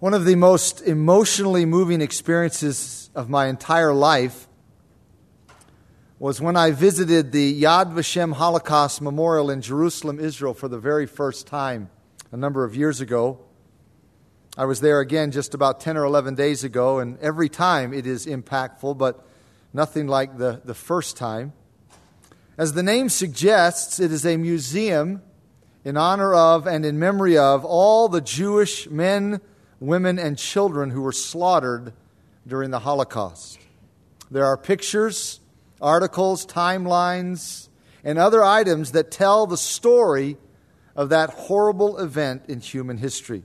One of the most emotionally moving experiences of my entire life was when I visited the Yad Vashem Holocaust Memorial in Jerusalem, Israel, for the very first time a number of years ago. I was there again just about 10 or 11 days ago, and every time it is impactful, but nothing like the, the first time. As the name suggests, it is a museum in honor of and in memory of all the Jewish men, women, and children who were slaughtered during the Holocaust. There are pictures, articles, timelines, and other items that tell the story of that horrible event in human history.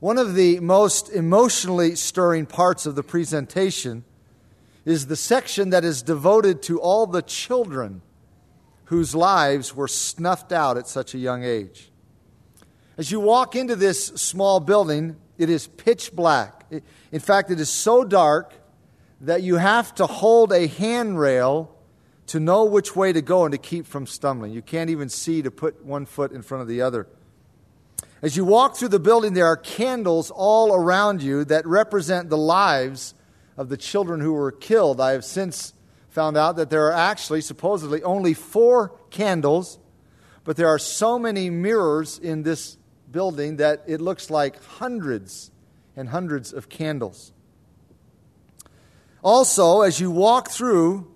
One of the most emotionally stirring parts of the presentation is the section that is devoted to all the children whose lives were snuffed out at such a young age. As you walk into this small building, it is pitch black. In fact, it is so dark that you have to hold a handrail to know which way to go and to keep from stumbling. You can't even see to put one foot in front of the other. As you walk through the building, there are candles all around you that represent the lives of the children who were killed. I have since found out that there are actually, supposedly, only four candles, but there are so many mirrors in this building that it looks like hundreds and hundreds of candles. Also, as you walk through,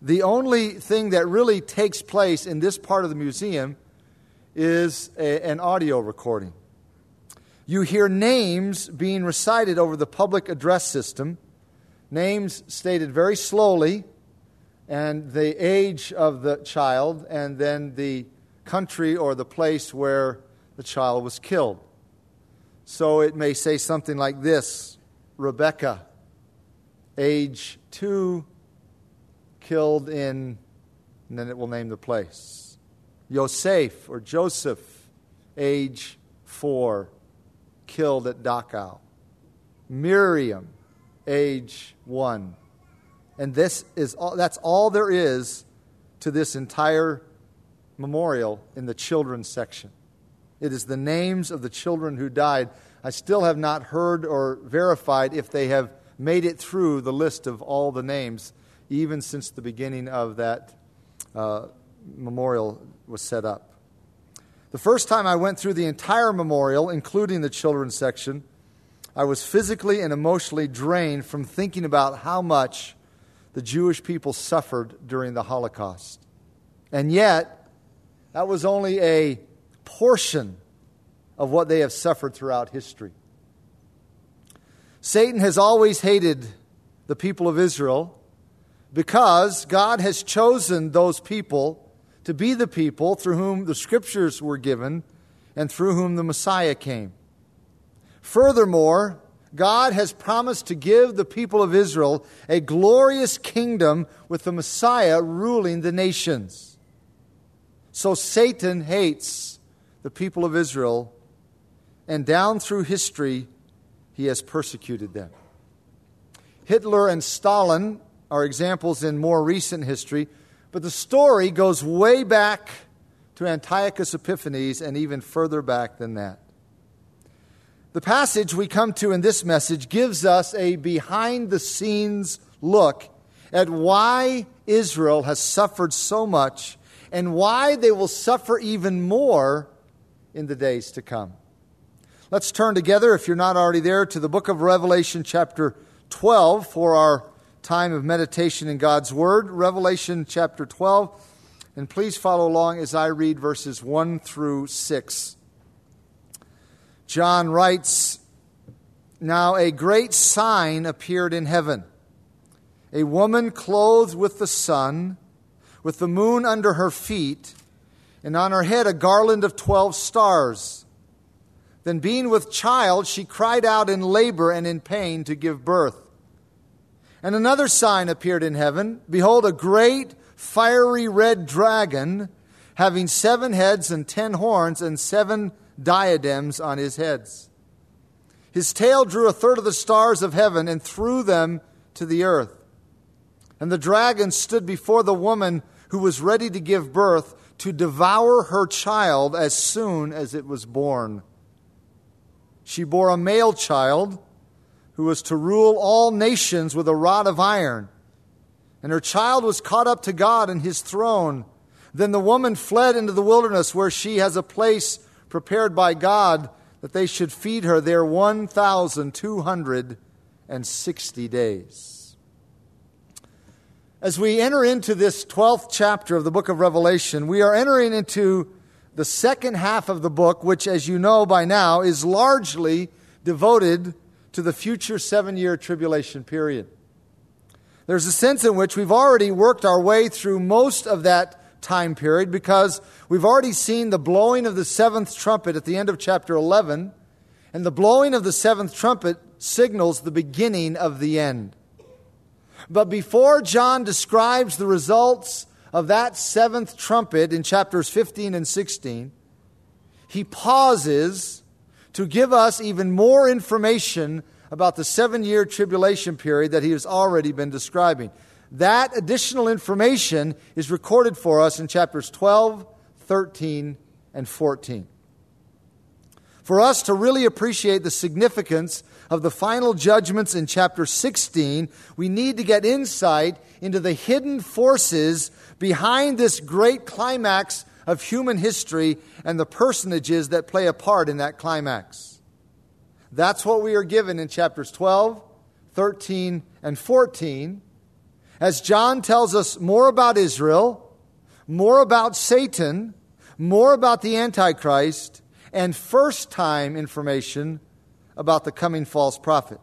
the only thing that really takes place in this part of the museum is a, an audio recording. You hear names being recited over the public address system, names stated very slowly, and the age of the child, and then the country or the place where the child was killed. So it may say something like this Rebecca, age two, killed in, and then it will name the place. Yosef or Joseph, age four, killed at Dachau. Miriam, age one. And this is all, that's all there is to this entire memorial in the children's section. It is the names of the children who died. I still have not heard or verified if they have made it through the list of all the names, even since the beginning of that uh, memorial was set up. The first time I went through the entire memorial, including the children's section, I was physically and emotionally drained from thinking about how much the Jewish people suffered during the Holocaust. And yet, that was only a portion of what they have suffered throughout history. Satan has always hated the people of Israel because God has chosen those people to be the people through whom the scriptures were given and through whom the Messiah came. Furthermore, God has promised to give the people of Israel a glorious kingdom with the Messiah ruling the nations. So Satan hates the people of Israel, and down through history, he has persecuted them. Hitler and Stalin are examples in more recent history, but the story goes way back to Antiochus Epiphanes and even further back than that. The passage we come to in this message gives us a behind the scenes look at why Israel has suffered so much and why they will suffer even more in the days to come. Let's turn together, if you're not already there, to the book of Revelation, chapter 12, for our time of meditation in God's Word. Revelation, chapter 12. And please follow along as I read verses 1 through 6. John writes Now a great sign appeared in heaven a woman clothed with the sun, with the moon under her feet, and on her head a garland of twelve stars. Then, being with child, she cried out in labor and in pain to give birth. And another sign appeared in heaven Behold, a great fiery red dragon, having seven heads and ten horns and seven diadems on his heads. His tail drew a third of the stars of heaven and threw them to the earth. And the dragon stood before the woman who was ready to give birth to devour her child as soon as it was born. she bore a male child who was to rule all nations with a rod of iron. And her child was caught up to God and his throne. Then the woman fled into the wilderness where she has a place prepared by God that they should feed her there 1,260 days. As we enter into this 12th chapter of the book of Revelation, we are entering into the second half of the book, which, as you know by now, is largely devoted to the future seven year tribulation period. There's a sense in which we've already worked our way through most of that time period because we've already seen the blowing of the seventh trumpet at the end of chapter 11, and the blowing of the seventh trumpet signals the beginning of the end. But before John describes the results of that seventh trumpet in chapters 15 and 16, he pauses to give us even more information about the seven year tribulation period that he has already been describing. That additional information is recorded for us in chapters 12, 13, and 14. For us to really appreciate the significance of the final judgments in chapter 16, we need to get insight into the hidden forces behind this great climax of human history and the personages that play a part in that climax. That's what we are given in chapters 12, 13, and 14. As John tells us more about Israel, more about Satan, more about the Antichrist, and first time information about the coming false prophet.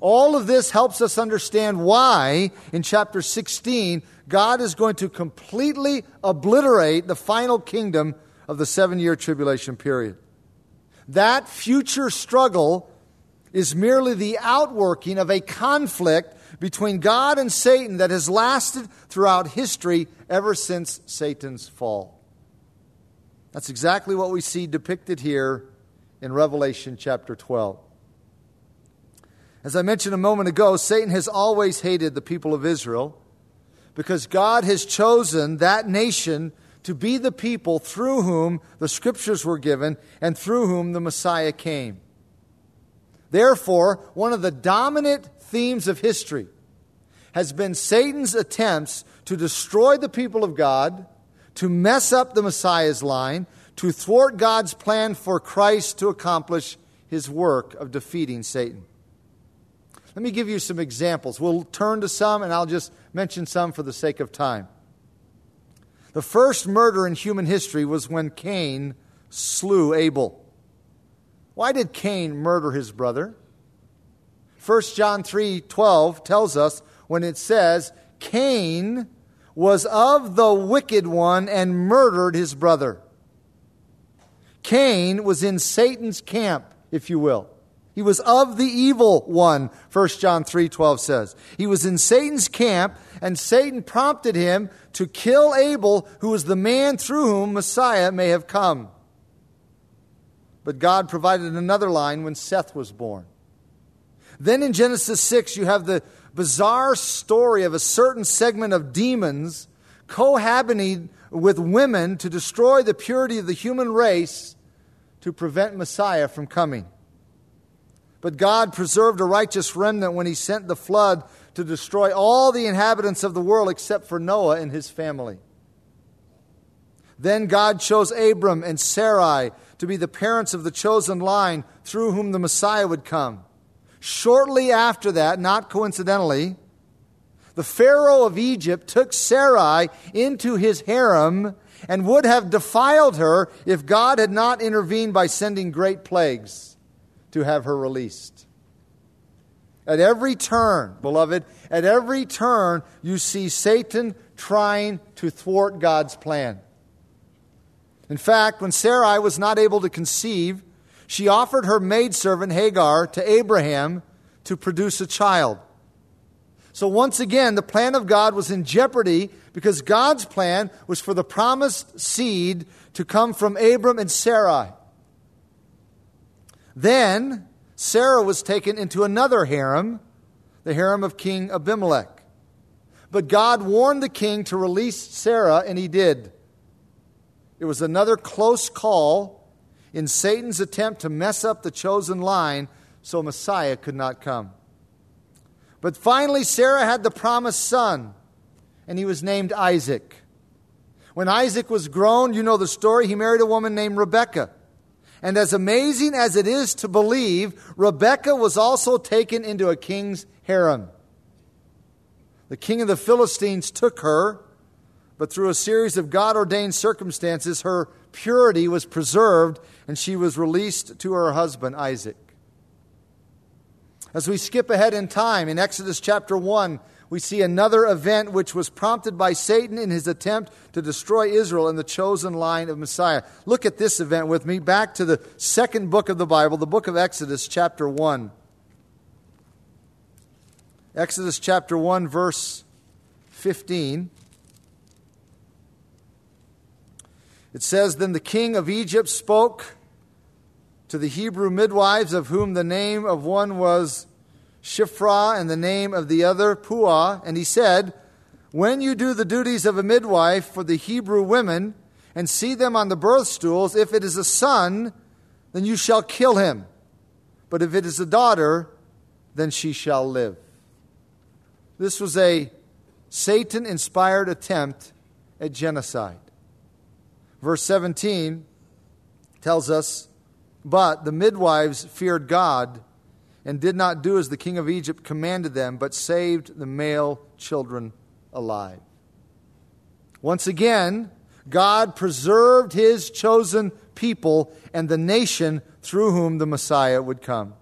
All of this helps us understand why, in chapter 16, God is going to completely obliterate the final kingdom of the seven year tribulation period. That future struggle is merely the outworking of a conflict between God and Satan that has lasted throughout history ever since Satan's fall. That's exactly what we see depicted here in Revelation chapter 12. As I mentioned a moment ago, Satan has always hated the people of Israel because God has chosen that nation to be the people through whom the scriptures were given and through whom the Messiah came. Therefore, one of the dominant themes of history has been Satan's attempts to destroy the people of God, to mess up the Messiah's line, to thwart God's plan for Christ to accomplish his work of defeating Satan. Let me give you some examples. We'll turn to some, and I'll just mention some for the sake of time. The first murder in human history was when Cain slew Abel. Why did Cain murder his brother? 1 John 3:12 tells us when it says Cain was of the wicked one and murdered his brother. Cain was in Satan's camp, if you will. He was of the evil one, 1 John 3:12 says. He was in Satan's camp and Satan prompted him to kill Abel, who was the man through whom Messiah may have come. But God provided another line when Seth was born. Then in Genesis 6 you have the bizarre story of a certain segment of demons cohabiting with women to destroy the purity of the human race to prevent Messiah from coming. But God preserved a righteous remnant when he sent the flood to destroy all the inhabitants of the world except for Noah and his family. Then God chose Abram and Sarai to be the parents of the chosen line through whom the Messiah would come. Shortly after that, not coincidentally, the Pharaoh of Egypt took Sarai into his harem and would have defiled her if God had not intervened by sending great plagues to have her released. At every turn, beloved, at every turn, you see Satan trying to thwart God's plan. In fact, when Sarai was not able to conceive, she offered her maidservant Hagar to Abraham to produce a child. So once again, the plan of God was in jeopardy because God's plan was for the promised seed to come from Abram and Sarai. Then Sarah was taken into another harem, the harem of King Abimelech. But God warned the king to release Sarah, and he did. It was another close call, in Satan's attempt to mess up the chosen line so Messiah could not come. But finally, Sarah had the promised son, and he was named Isaac. When Isaac was grown, you know the story, he married a woman named Rebekah. And as amazing as it is to believe, Rebekah was also taken into a king's harem. The king of the Philistines took her, but through a series of God ordained circumstances, her purity was preserved and she was released to her husband, Isaac. As we skip ahead in time, in Exodus chapter 1, we see another event which was prompted by Satan in his attempt to destroy Israel and the chosen line of Messiah. Look at this event with me, back to the second book of the Bible, the book of Exodus, chapter 1. Exodus chapter 1, verse 15. It says, Then the king of Egypt spoke to the Hebrew midwives, of whom the name of one was Shiphrah and the name of the other Puah, and he said, When you do the duties of a midwife for the Hebrew women and see them on the birth stools, if it is a son, then you shall kill him. But if it is a daughter, then she shall live. This was a Satan inspired attempt at genocide. Verse 17 tells us, But the midwives feared God and did not do as the king of Egypt commanded them, but saved the male children alive. Once again, God preserved his chosen people and the nation through whom the Messiah would come.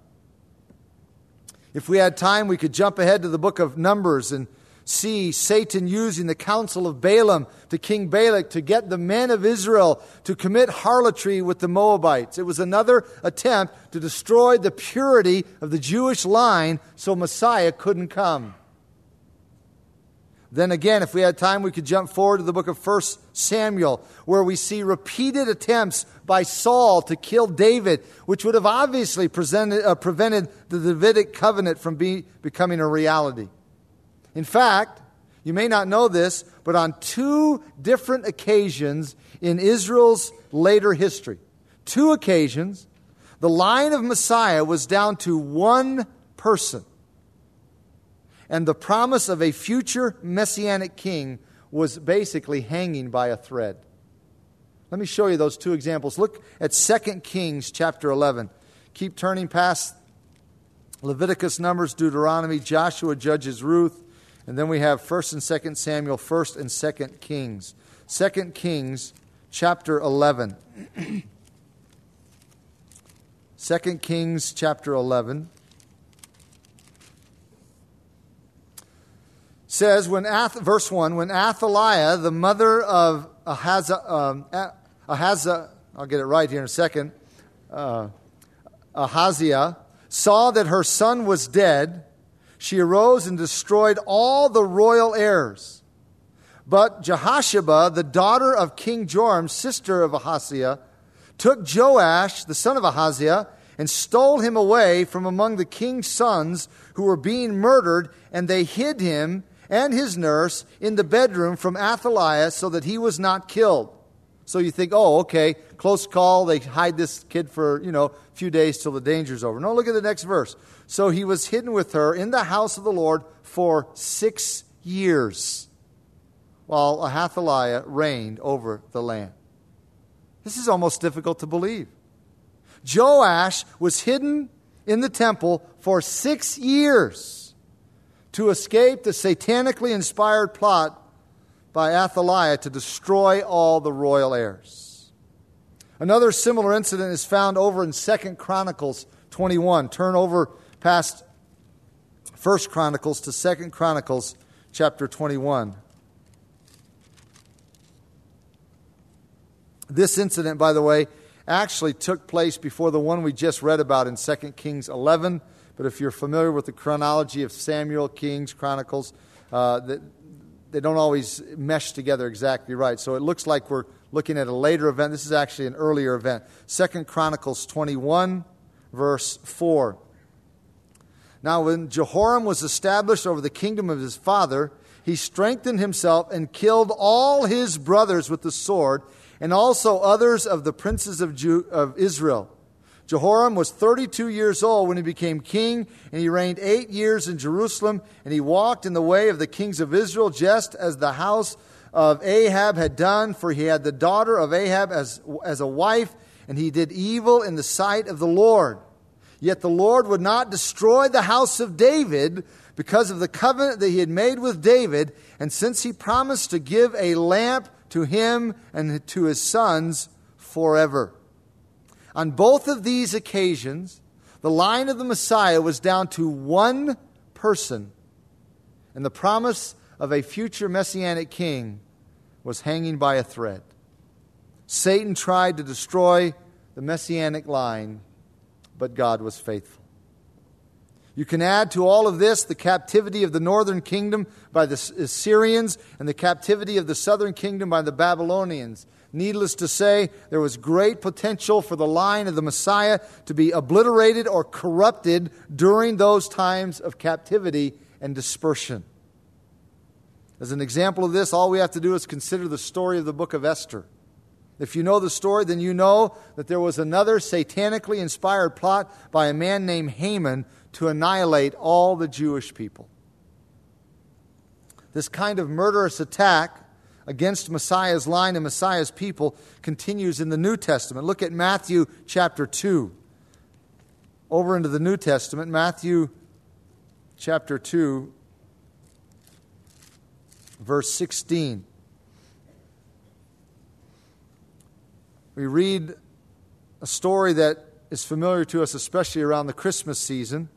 If we had time, we could jump ahead to the book of Numbers and see Satan using the counsel of Balaam to King Balak to get the men of Israel to commit harlotry with the Moabites. It was another attempt to destroy the purity of the Jewish line so Messiah couldn't come. Then again, if we had time, we could jump forward to the book of 1 Samuel, where we see repeated attempts by Saul to kill David, which would have obviously uh, prevented the Davidic covenant from be, becoming a reality. In fact, you may not know this, but on two different occasions in Israel's later history, two occasions, the line of Messiah was down to one person. And the promise of a future messianic king was basically hanging by a thread. Let me show you those two examples. Look at 2 Kings chapter 11. Keep turning past Leviticus, Numbers, Deuteronomy, Joshua, Judges, Ruth, and then we have 1st and 2nd Samuel, 1st and 2nd Kings. 2nd Kings chapter 11. 2 Kings chapter 11 says when Ath, verse 1 when Athaliah the mother of Ahaziah, um, Ahaziah I'll get it right here in a second uh, Ahaziah saw that her son was dead she arose and destroyed all the royal heirs. But Jehosheba, the daughter of King Joram, sister of Ahaziah, took Joash, the son of Ahaziah, and stole him away from among the king's sons who were being murdered, and they hid him and his nurse in the bedroom from Athaliah so that he was not killed. So you think, oh, okay, close call. They hide this kid for, you know, a few days till the danger's over. No, look at the next verse. So he was hidden with her in the house of the Lord for six years while Ahathaliah reigned over the land. This is almost difficult to believe. Joash was hidden in the temple for six years to escape the satanically inspired plot by Athaliah to destroy all the royal heirs. Another similar incident is found over in 2 Chronicles 21. Turn over past 1 Chronicles to 2 Chronicles chapter 21. This incident, by the way, actually took place before the one we just read about in 2 Kings 11. But if you're familiar with the chronology of Samuel, Kings, Chronicles, uh, they don't always mesh together exactly right. So it looks like we're looking at a later event. This is actually an earlier event. 2 Chronicles 21, verse 4. Now, when Jehoram was established over the kingdom of his father, he strengthened himself and killed all his brothers with the sword, and also others of the princes of, Ju- of Israel. Jehoram was 32 years old when he became king, and he reigned eight years in Jerusalem, and he walked in the way of the kings of Israel, just as the house of Ahab had done, for he had the daughter of Ahab as, as a wife, and he did evil in the sight of the Lord. Yet the Lord would not destroy the house of David because of the covenant that he had made with David, and since he promised to give a lamp to him and to his sons forever. On both of these occasions, the line of the Messiah was down to one person, and the promise of a future messianic king was hanging by a thread. Satan tried to destroy the messianic line, but God was faithful. You can add to all of this the captivity of the northern kingdom by the Assyrians and the captivity of the southern kingdom by the Babylonians. Needless to say, there was great potential for the line of the Messiah to be obliterated or corrupted during those times of captivity and dispersion. As an example of this, all we have to do is consider the story of the book of Esther. If you know the story, then you know that there was another satanically inspired plot by a man named Haman to annihilate all the Jewish people. This kind of murderous attack against Messiah's line and Messiah's people continues in the New Testament. Look at Matthew chapter 2. Over into the New Testament, Matthew chapter 2, verse 16. We read a story that is familiar to us, especially around the Christmas season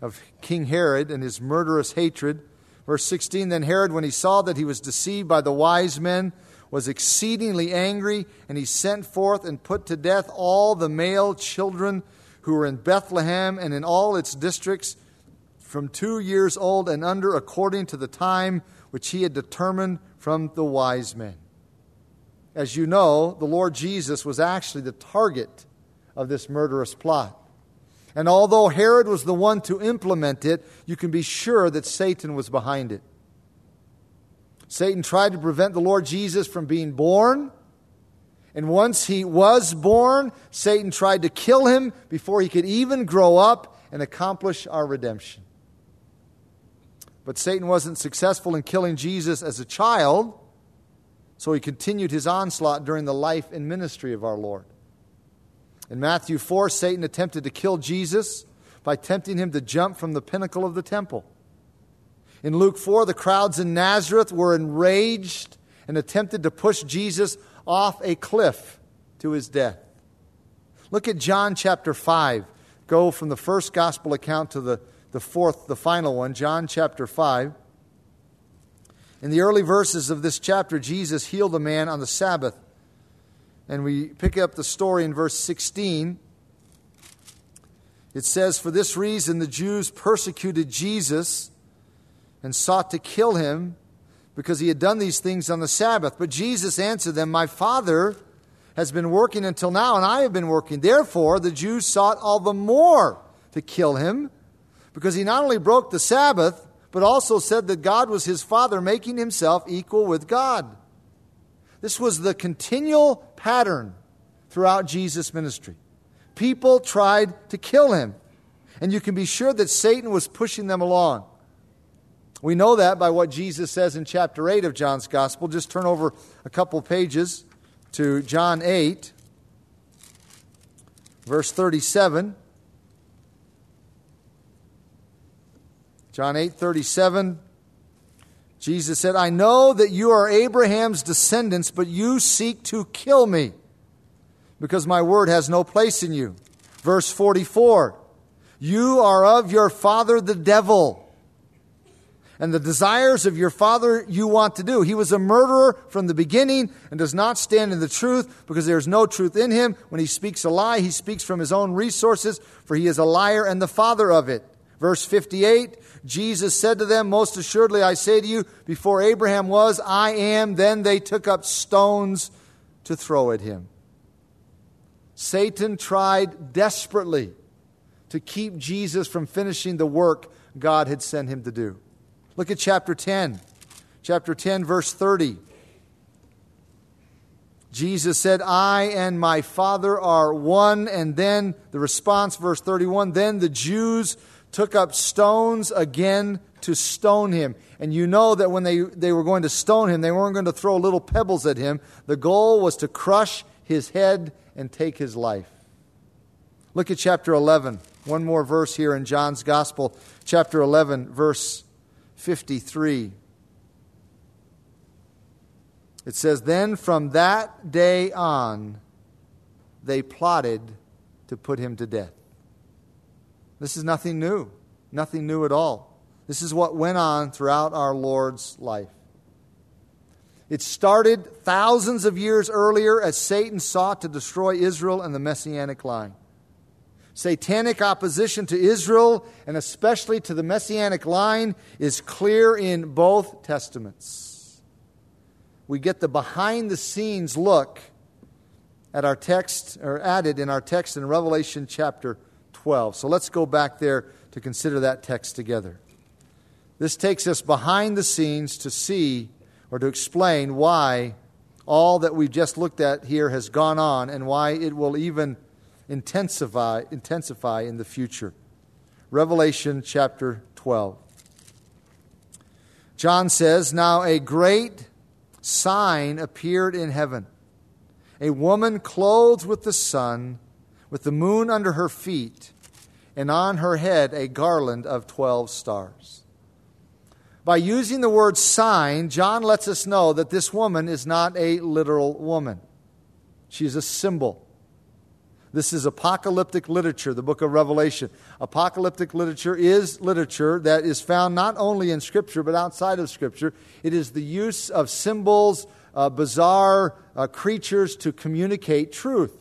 of King Herod and his murderous hatred. Verse 16 Then Herod, when he saw that he was deceived by the wise men, was exceedingly angry, and he sent forth and put to death all the male children who were in Bethlehem and in all its districts from two years old and under, according to the time which he had determined from the wise men. As you know, the Lord Jesus was actually the target of this murderous plot. And although Herod was the one to implement it, you can be sure that Satan was behind it. Satan tried to prevent the Lord Jesus from being born. And once he was born, Satan tried to kill him before he could even grow up and accomplish our redemption. But Satan wasn't successful in killing Jesus as a child, so he continued his onslaught during the life and ministry of our Lord. In Matthew 4, Satan attempted to kill Jesus by tempting him to jump from the pinnacle of the temple. In Luke 4, the crowds in Nazareth were enraged and attempted to push Jesus off a cliff to his death. Look at John chapter 5. Go from the first gospel account to the, the fourth, the final one, John chapter 5. In the early verses of this chapter, Jesus healed a man on the Sabbath. And we pick up the story in verse 16. It says, For this reason the Jews persecuted Jesus and sought to kill him because he had done these things on the Sabbath. But Jesus answered them, My Father has been working until now, and I have been working. Therefore, the Jews sought all the more to kill him because he not only broke the Sabbath, but also said that God was his Father, making himself equal with God. This was the continual pattern throughout Jesus' ministry. People tried to kill him, and you can be sure that Satan was pushing them along. We know that by what Jesus says in chapter 8 of John's Gospel. Just turn over a couple pages to John 8, verse 37. John 8, 37. Jesus said, I know that you are Abraham's descendants, but you seek to kill me because my word has no place in you. Verse 44 You are of your father the devil, and the desires of your father you want to do. He was a murderer from the beginning and does not stand in the truth because there is no truth in him. When he speaks a lie, he speaks from his own resources, for he is a liar and the father of it. Verse 58 Jesus said to them, Most assuredly I say to you, before Abraham was, I am. Then they took up stones to throw at him. Satan tried desperately to keep Jesus from finishing the work God had sent him to do. Look at chapter 10. Chapter 10, verse 30. Jesus said, I and my Father are one. And then the response, verse 31 then the Jews took up stones again to stone him. And you know that when they, they were going to stone him, they weren't going to throw little pebbles at him. The goal was to crush his head and take his life. Look at chapter 11. One more verse here in John's Gospel, chapter 11, verse 53. It says, Then from that day on, they plotted to put him to death. This is nothing new, nothing new at all. This is what went on throughout our Lord's life. It started thousands of years earlier as Satan sought to destroy Israel and the messianic line. Satanic opposition to Israel and especially to the messianic line is clear in both testaments. We get the behind the scenes look at our text, or added in our text in Revelation chapter 12. So let's go back there to consider that text together. This takes us behind the scenes to see or to explain why all that we've just looked at here has gone on and why it will even intensify, intensify in the future. Revelation chapter 12. John says, Now a great sign appeared in heaven a woman clothed with the sun, with the moon under her feet, and on her head a garland of 12 stars. By using the word sign, John lets us know that this woman is not a literal woman. She is a symbol. This is apocalyptic literature, the book of Revelation. Apocalyptic literature is literature that is found not only in Scripture but outside of Scripture. It is the use of symbols, uh, bizarre uh, creatures to communicate truth.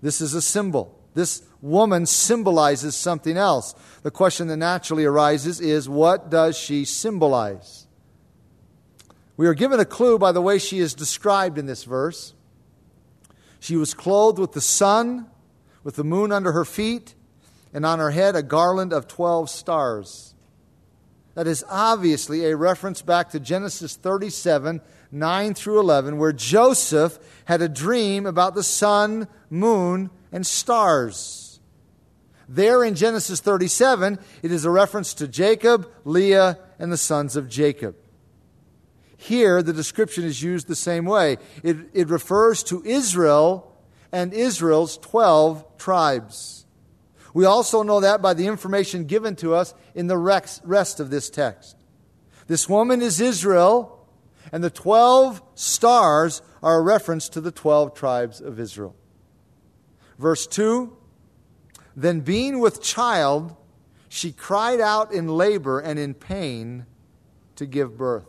This is a symbol. This woman symbolizes something else. The question that naturally arises is what does she symbolize? We are given a clue by the way she is described in this verse. She was clothed with the sun, with the moon under her feet, and on her head a garland of 12 stars. That is obviously a reference back to Genesis 37, 9 through 11, where Joseph had a dream about the sun, moon, and stars. There in Genesis 37, it is a reference to Jacob, Leah, and the sons of Jacob. Here, the description is used the same way. It, it refers to Israel and Israel's 12 tribes. We also know that by the information given to us in the rest of this text. This woman is Israel, and the 12 stars are a reference to the 12 tribes of Israel. Verse 2 Then, being with child, she cried out in labor and in pain to give birth.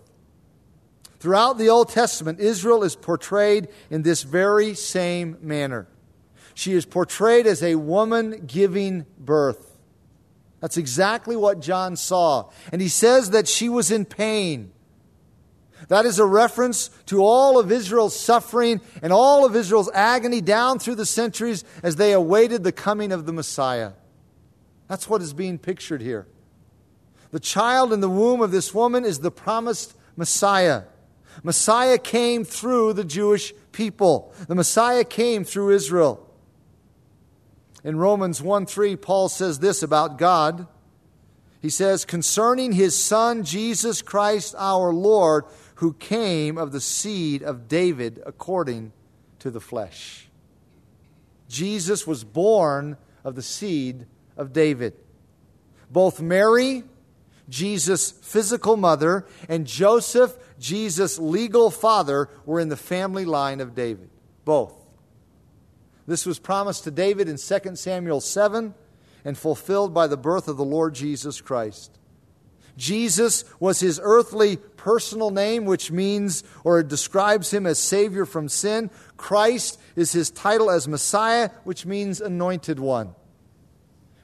Throughout the Old Testament, Israel is portrayed in this very same manner. She is portrayed as a woman giving birth. That's exactly what John saw. And he says that she was in pain. That is a reference to all of Israel's suffering and all of Israel's agony down through the centuries as they awaited the coming of the Messiah. That's what is being pictured here. The child in the womb of this woman is the promised Messiah. Messiah came through the Jewish people. The Messiah came through Israel. In Romans 1 3, Paul says this about God. He says, concerning his son, Jesus Christ our Lord, who came of the seed of David according to the flesh. Jesus was born of the seed of David. Both Mary, Jesus' physical mother, and Joseph, Jesus' legal father were in the family line of David. Both. This was promised to David in 2 Samuel 7 and fulfilled by the birth of the Lord Jesus Christ. Jesus was his earthly personal name, which means or describes him as Savior from sin. Christ is his title as Messiah, which means anointed one.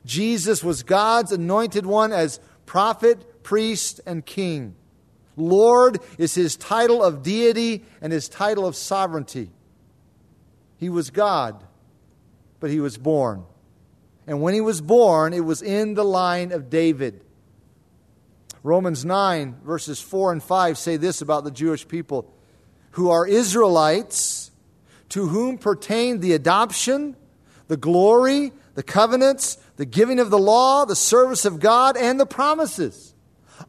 Jesus was God's anointed one as prophet, priest, and king. Lord is his title of deity and his title of sovereignty. He was God, but he was born. And when he was born, it was in the line of David. Romans 9, verses 4 and 5 say this about the Jewish people. Who are Israelites to whom pertain the adoption, the glory, the covenants, the giving of the law, the service of God, and the promises,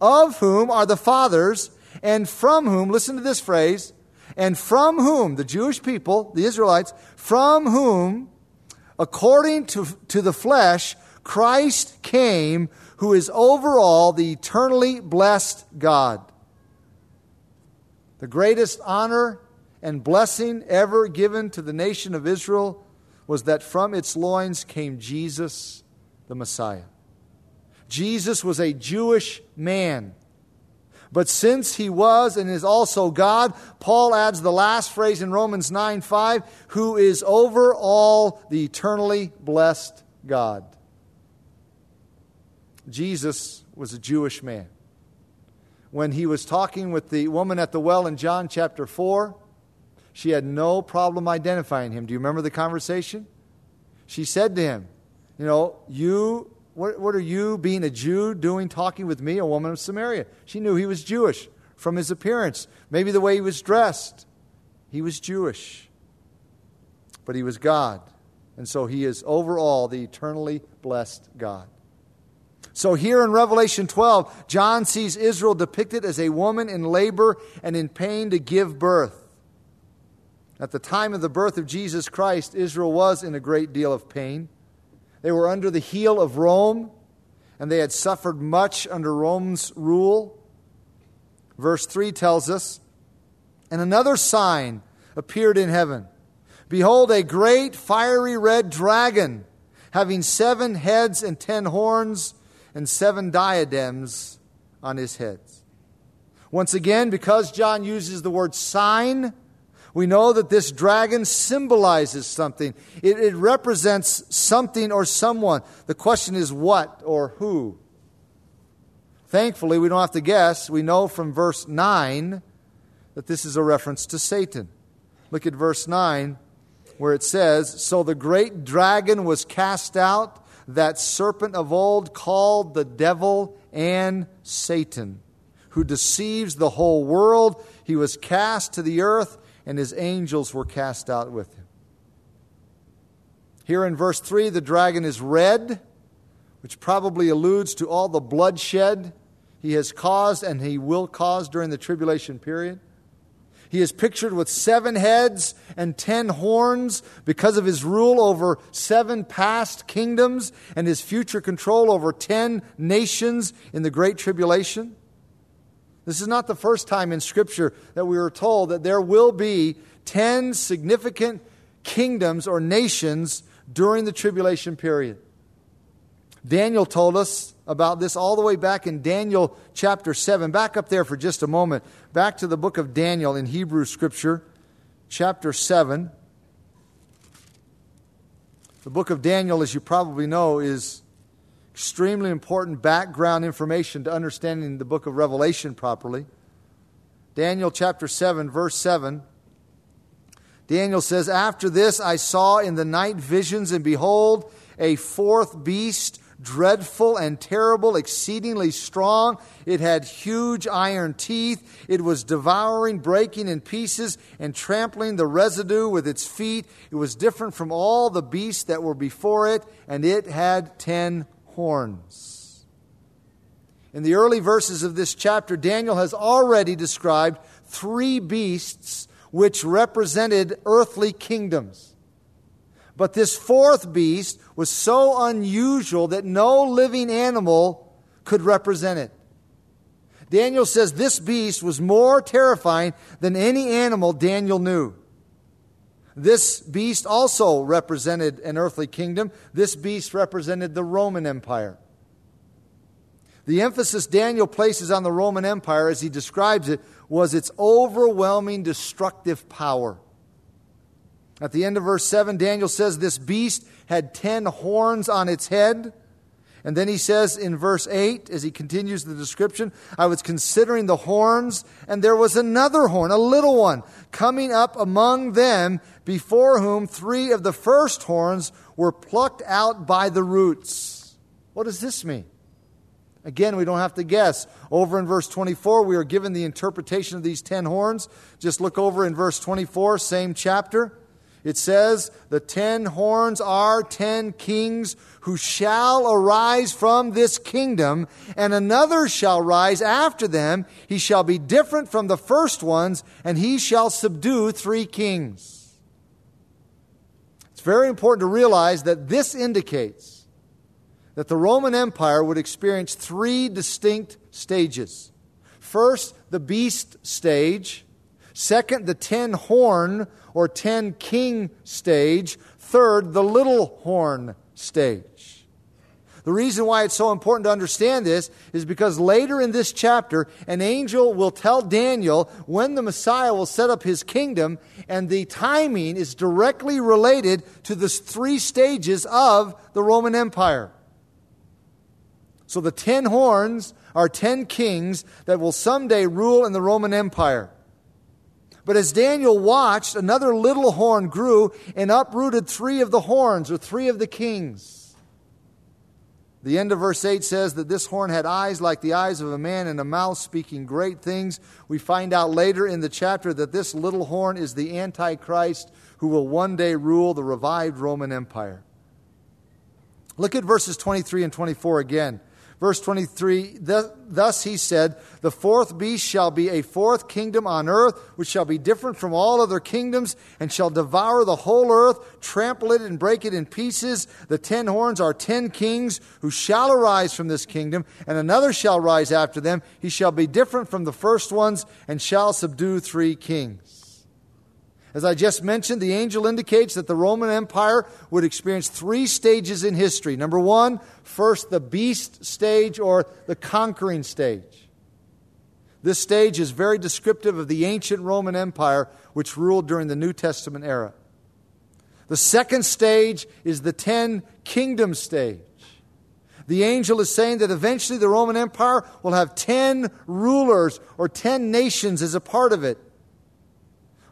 of whom are the fathers, and from whom, listen to this phrase, and from whom, the Jewish people, the Israelites, from whom, according to, to the flesh, Christ came, who is over all the eternally blessed God. The greatest honor and blessing ever given to the nation of Israel was that from its loins came Jesus, the Messiah. Jesus was a Jewish man. But since he was and is also God, Paul adds the last phrase in Romans 9 5, who is over all the eternally blessed God. Jesus was a Jewish man. When he was talking with the woman at the well in John chapter 4, she had no problem identifying him. Do you remember the conversation? She said to him, You know, you, what, what are you, being a Jew, doing talking with me, a woman of Samaria? She knew he was Jewish from his appearance, maybe the way he was dressed. He was Jewish, but he was God. And so he is over all the eternally blessed God. So here in Revelation 12, John sees Israel depicted as a woman in labor and in pain to give birth. At the time of the birth of Jesus Christ, Israel was in a great deal of pain. They were under the heel of Rome, and they had suffered much under Rome's rule. Verse 3 tells us And another sign appeared in heaven. Behold, a great fiery red dragon, having seven heads and ten horns, and seven diadems on his heads. Once again, because John uses the word sign, we know that this dragon symbolizes something. It, it, represents something or someone. The question is what or who? Thankfully, we don't have to guess. We know from verse 9 that this is a reference to Satan. Look at verse 9 where it says So the great dragon was cast out, that serpent of old called the devil and Satan, who deceives the whole world. He was cast to the earth and his angels were cast out with him. Here in verse 3, the dragon is red, which probably alludes to all the bloodshed he has caused and he will cause during the tribulation period. He is pictured with seven heads and ten horns because of his rule over seven past kingdoms and his future control over ten nations in the Great Tribulation. This is not the first time in Scripture that we are told that there will be 10 significant kingdoms or nations during the tribulation period. Daniel told us about this all the way back in Daniel chapter 7. Back up there for just a moment. Back to the book of Daniel in Hebrew Scripture, chapter 7. The book of Daniel, as you probably know, is extremely important background information to understanding the book of Revelation properly. Daniel chapter 7, verse 7. Daniel says, After this I saw in the night visions, and behold, a fourth beast, dreadful and terrible, exceedingly strong. It had huge iron teeth. It was devouring, breaking in pieces, and trampling the residue with its feet. It was different from all the beasts that were before it, and it had ten horns. In the early verses of this chapter, Daniel has already described three beasts which represented earthly kingdoms. But this fourth beast was so unusual that no living animal could represent it. Daniel says this beast was more terrifying than any animal Daniel knew. This beast also represented an earthly kingdom. This beast represented the Roman Empire. The emphasis Daniel places on the Roman Empire, as he describes it, was its overwhelming destructive power. At the end of verse 7, Daniel says this beast had ten horns on its head. And then he says in verse 8, as he continues the description, I was considering the horns, and there was another horn, a little one, coming up among them, before whom three of the first horns were plucked out by the roots. What does this mean? Again, we don't have to guess. Over in verse 24, we are given the interpretation of these ten horns. Just look over in verse 24, same chapter. It says, The ten horns are ten kings who shall arise from this kingdom, and another shall rise after them. He shall be different from the first ones, and he shall subdue three kings. It's very important to realize that this indicates that the Roman Empire would experience three distinct stages. First, the beast stage. Second, the ten horn or ten king stage. Third, the little horn stage. The reason why it's so important to understand this is because later in this chapter, an angel will tell Daniel when the Messiah will set up his kingdom, and the timing is directly related to the three stages of the Roman Empire. So the ten horns are ten kings that will someday rule in the Roman Empire. But as Daniel watched, another little horn grew and uprooted three of the horns, or three of the kings. The end of verse 8 says that this horn had eyes like the eyes of a man and a mouth speaking great things. We find out later in the chapter that this little horn is the Antichrist who will one day rule the revived Roman Empire. Look at verses 23 and 24 again. Verse 23 Thus he said, The fourth beast shall be a fourth kingdom on earth, which shall be different from all other kingdoms, and shall devour the whole earth, trample it, and break it in pieces. The ten horns are ten kings who shall arise from this kingdom, and another shall rise after them. He shall be different from the first ones, and shall subdue three kings. As I just mentioned, the angel indicates that the Roman Empire would experience three stages in history. Number one, first the beast stage or the conquering stage. This stage is very descriptive of the ancient Roman Empire which ruled during the New Testament era. The second stage is the ten kingdom stage. The angel is saying that eventually the Roman Empire will have ten rulers or ten nations as a part of it.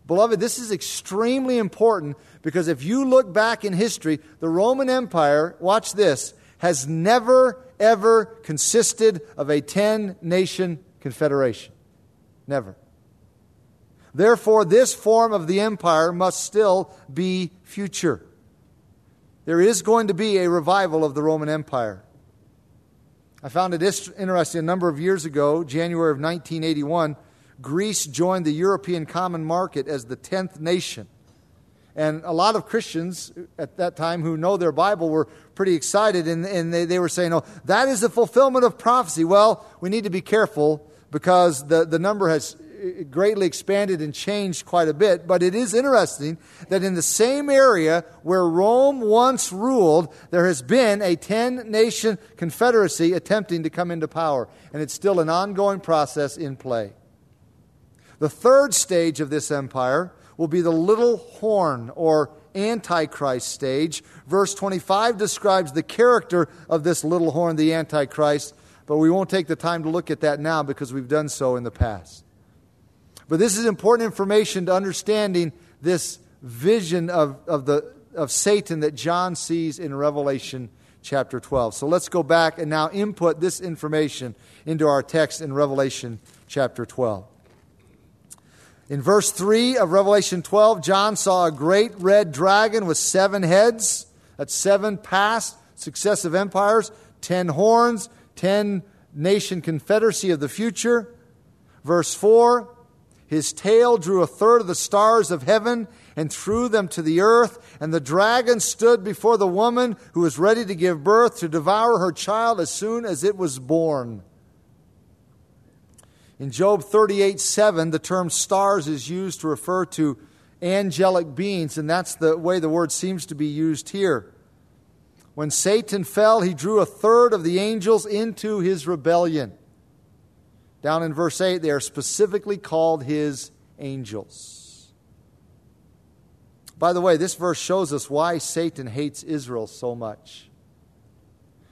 Beloved, this is extremely important because if you look back in history, the Roman Empire, watch this, has never, ever consisted of a 10 nation confederation. Never. Therefore, this form of the empire must still be future. There is going to be a revival of the Roman Empire. I found it interesting a number of years ago, January of 1981 Greece joined the European Common Market as the 10th nation. And a lot of Christians at that time who know their Bible were pretty excited, and, and they, they were saying, Oh, that is the fulfillment of prophecy. Well, we need to be careful because the, the number has eh, greatly expanded and changed quite a bit. But it is interesting that in the same area where Rome once ruled, there has been a 10 nation confederacy attempting to come into power. And it's still an ongoing process in play. The third stage of this empire will be the little horn or Antichrist stage. Verse 25 describes the character of this little horn, the Antichrist, but we won't take the time to look at that now because we've done so in the past. But this is important information to understanding this vision of, of, the, of Satan that John sees in Revelation chapter 12. So let's go back and now input this information into our text in Revelation chapter 12. In verse 3 of Revelation 12, John saw a great red dragon with seven heads. That's seven past successive empires, ten horns, ten nation confederacy of the future. Verse 4 His tail drew a third of the stars of heaven and threw them to the earth. And the dragon stood before the woman who was ready to give birth to devour her child as soon as it was born. In Job 38 7, the term stars is used to refer to angelic beings, and that's the way the word seems to be used here. When Satan fell, he drew a third of the angels into his rebellion. Down in verse 8, they are specifically called his angels. By the way, this verse shows us why Satan hates Israel so much.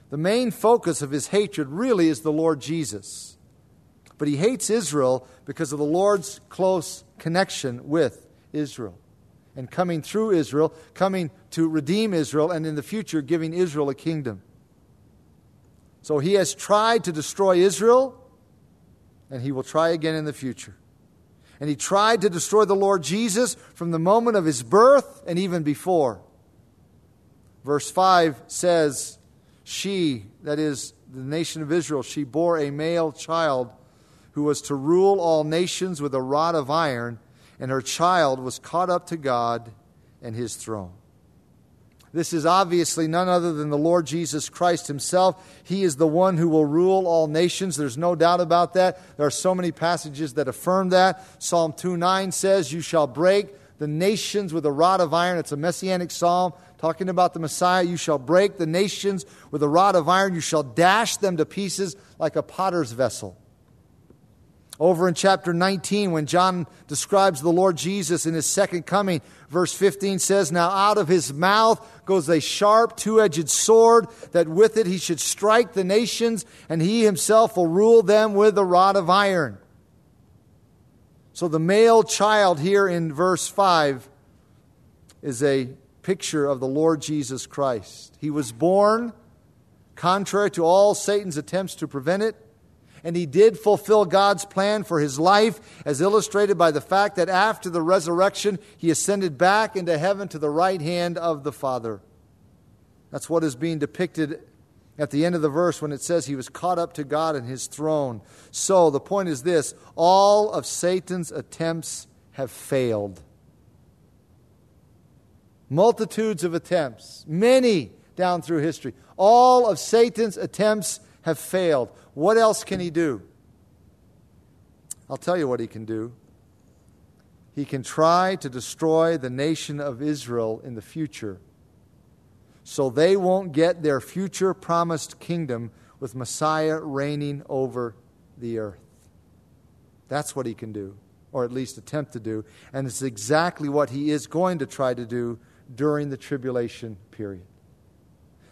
The main focus of his hatred really is the Lord Jesus. But he hates Israel because of the Lord's close connection with Israel and coming through Israel, coming to redeem Israel, and in the future giving Israel a kingdom. So he has tried to destroy Israel, and he will try again in the future. And he tried to destroy the Lord Jesus from the moment of his birth and even before. Verse 5 says, She, that is the nation of Israel, she bore a male child who was to rule all nations with a rod of iron, and her child was caught up to God and his throne. This is obviously none other than the Lord Jesus Christ himself. He is the one who will rule all nations. There's no doubt about that. There are so many passages that affirm that. Psalm 2 9 says, You shall break the nations with a rod of iron. It's a messianic psalm talking about the Messiah. You shall break the nations with a rod of iron. You shall dash them to pieces like a potter's vessel. Over in chapter 19, when John describes the Lord Jesus in his second coming, verse 15 says, Now out of his mouth goes a sharp, two edged sword, that with it he should strike the nations, and he himself will rule them with a rod of iron. So the male child here in verse 5 is a picture of the Lord Jesus Christ. He was born contrary to all Satan's attempts to prevent it and he did fulfill God's plan for his life, as illustrated by the fact that after the resurrection, he ascended back into heaven to the right hand of the Father. That's what is being depicted at the end of the verse when it says he was caught up to God and his throne. So the point is this all of Satan's attempts have failed. Multitudes of attempts, many down through history. All of Satan's attempts have failed. What else can he do? I'll tell you what he can do. He can try to destroy the nation of Israel in the future so they won't get their future promised kingdom with Messiah reigning over the earth. That's what he can do, or at least attempt to do. And it's exactly what he is going to try to do during the tribulation period.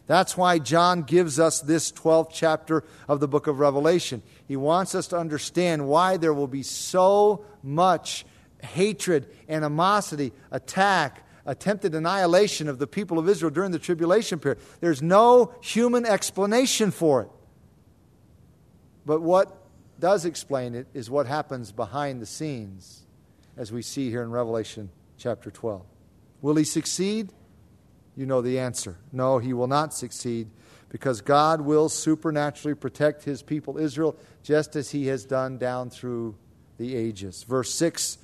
That's why John gives us this 12th chapter of the book of Revelation. He wants us to understand why there will be so much hatred, animosity, attack, attempted annihilation of the people of Israel during the tribulation period. There's no human explanation for it. But what does explain it is what happens behind the scenes, as we see here in Revelation chapter 12. Will he succeed? You know the answer. No, he will not succeed because God will supernaturally protect his people Israel just as he has done down through the ages. Verse 6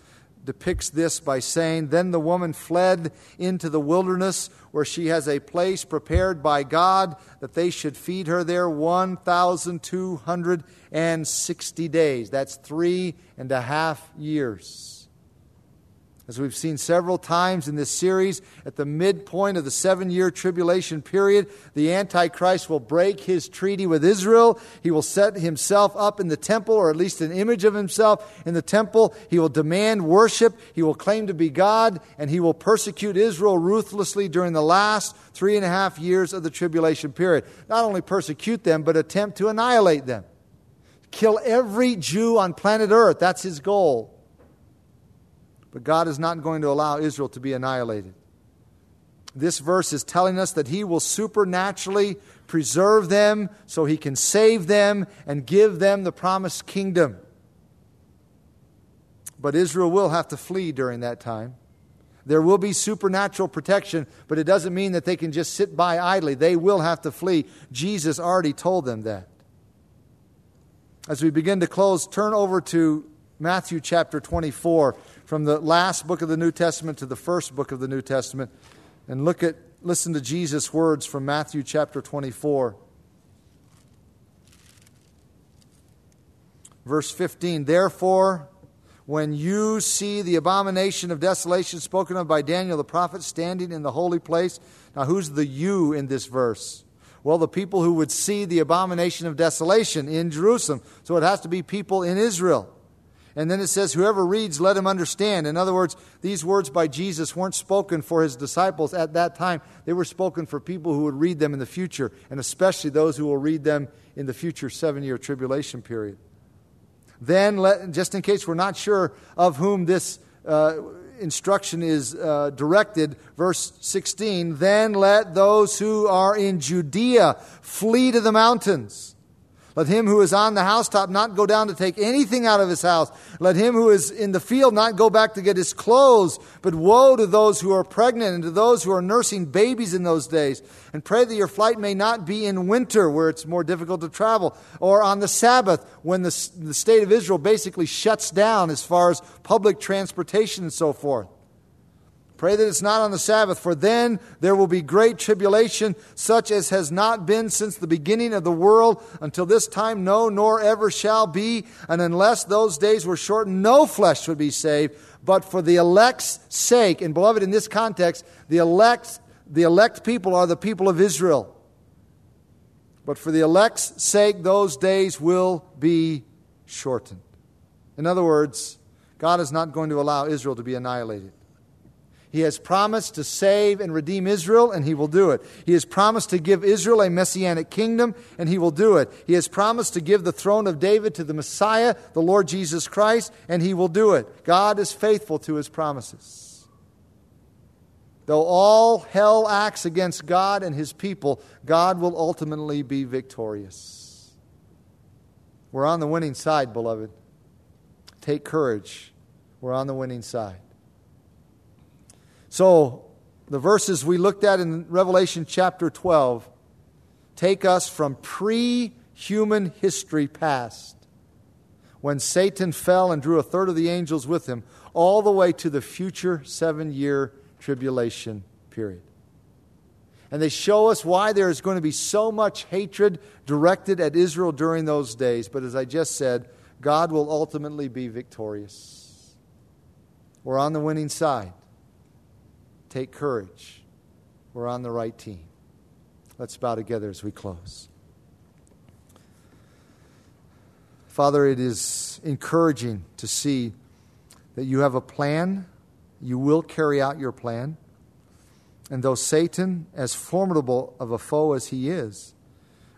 depicts this by saying, Then the woman fled into the wilderness where she has a place prepared by God that they should feed her there 1,260 days. That's three and a half years. As we've seen several times in this series, at the midpoint of the seven year tribulation period, the Antichrist will break his treaty with Israel. He will set himself up in the temple, or at least an image of himself in the temple. He will demand worship. He will claim to be God, and he will persecute Israel ruthlessly during the last three and a half years of the tribulation period. Not only persecute them, but attempt to annihilate them. Kill every Jew on planet Earth. That's his goal. But God is not going to allow Israel to be annihilated. This verse is telling us that He will supernaturally preserve them so He can save them and give them the promised kingdom. But Israel will have to flee during that time. There will be supernatural protection, but it doesn't mean that they can just sit by idly. They will have to flee. Jesus already told them that. As we begin to close, turn over to Matthew chapter 24 from the last book of the New Testament to the first book of the New Testament and look at listen to Jesus' words from Matthew chapter 24. Verse 15, therefore, when you see the abomination of desolation spoken of by Daniel the prophet standing in the holy place. Now, who's the you in this verse? Well, the people who would see the abomination of desolation in Jerusalem. So it has to be people in Israel. And then it says, Whoever reads, let him understand. In other words, these words by Jesus weren't spoken for his disciples at that time. They were spoken for people who would read them in the future, and especially those who will read them in the future seven year tribulation period. Then, let, just in case we're not sure of whom this uh, instruction is uh, directed, verse 16, then let those who are in Judea flee to the mountains. Let him who is on the housetop not go down to take anything out of his house. Let him who is in the field not go back to get his clothes. But woe to those who are pregnant and to those who are nursing babies in those days. And pray that your flight may not be in winter where it's more difficult to travel, or on the Sabbath when the, the state of Israel basically shuts down as far as public transportation and so forth. Pray that it's not on the Sabbath, for then there will be great tribulation, such as has not been since the beginning of the world until this time, no, nor ever shall be. And unless those days were shortened, no flesh would be saved. But for the elect's sake, and beloved, in this context, the elect, the elect people are the people of Israel. But for the elect's sake, those days will be shortened. In other words, God is not going to allow Israel to be annihilated. He has promised to save and redeem Israel, and he will do it. He has promised to give Israel a messianic kingdom, and he will do it. He has promised to give the throne of David to the Messiah, the Lord Jesus Christ, and he will do it. God is faithful to his promises. Though all hell acts against God and his people, God will ultimately be victorious. We're on the winning side, beloved. Take courage. We're on the winning side. So, the verses we looked at in Revelation chapter 12 take us from pre human history past, when Satan fell and drew a third of the angels with him, all the way to the future seven year tribulation period. And they show us why there is going to be so much hatred directed at Israel during those days. But as I just said, God will ultimately be victorious. We're on the winning side. Take courage. We're on the right team. Let's bow together as we close. Father, it is encouraging to see that you have a plan. You will carry out your plan. And though Satan, as formidable of a foe as he is,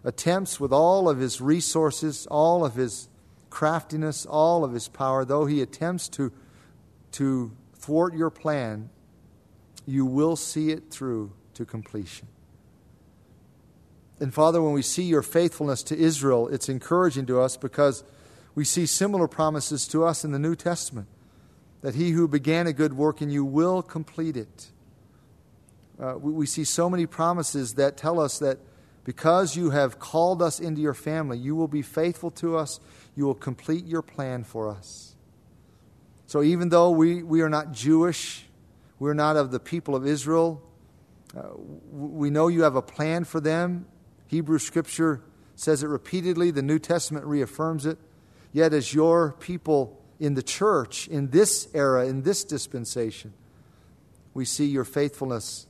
attempts with all of his resources, all of his craftiness, all of his power, though he attempts to, to thwart your plan, you will see it through to completion. And Father, when we see your faithfulness to Israel, it's encouraging to us because we see similar promises to us in the New Testament that he who began a good work in you will complete it. Uh, we, we see so many promises that tell us that because you have called us into your family, you will be faithful to us, you will complete your plan for us. So even though we, we are not Jewish, we're not of the people of Israel. Uh, we know you have a plan for them. Hebrew Scripture says it repeatedly, the New Testament reaffirms it. Yet, as your people in the church, in this era, in this dispensation, we see your faithfulness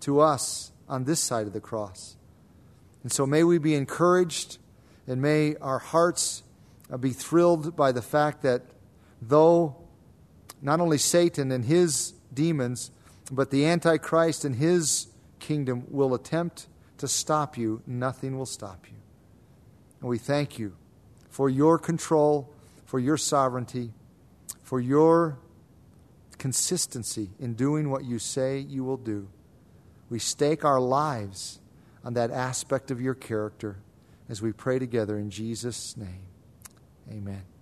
to us on this side of the cross. And so, may we be encouraged and may our hearts uh, be thrilled by the fact that though not only Satan and his demons, but the Antichrist and his kingdom will attempt to stop you. Nothing will stop you. And we thank you for your control, for your sovereignty, for your consistency in doing what you say you will do. We stake our lives on that aspect of your character as we pray together in Jesus' name. Amen.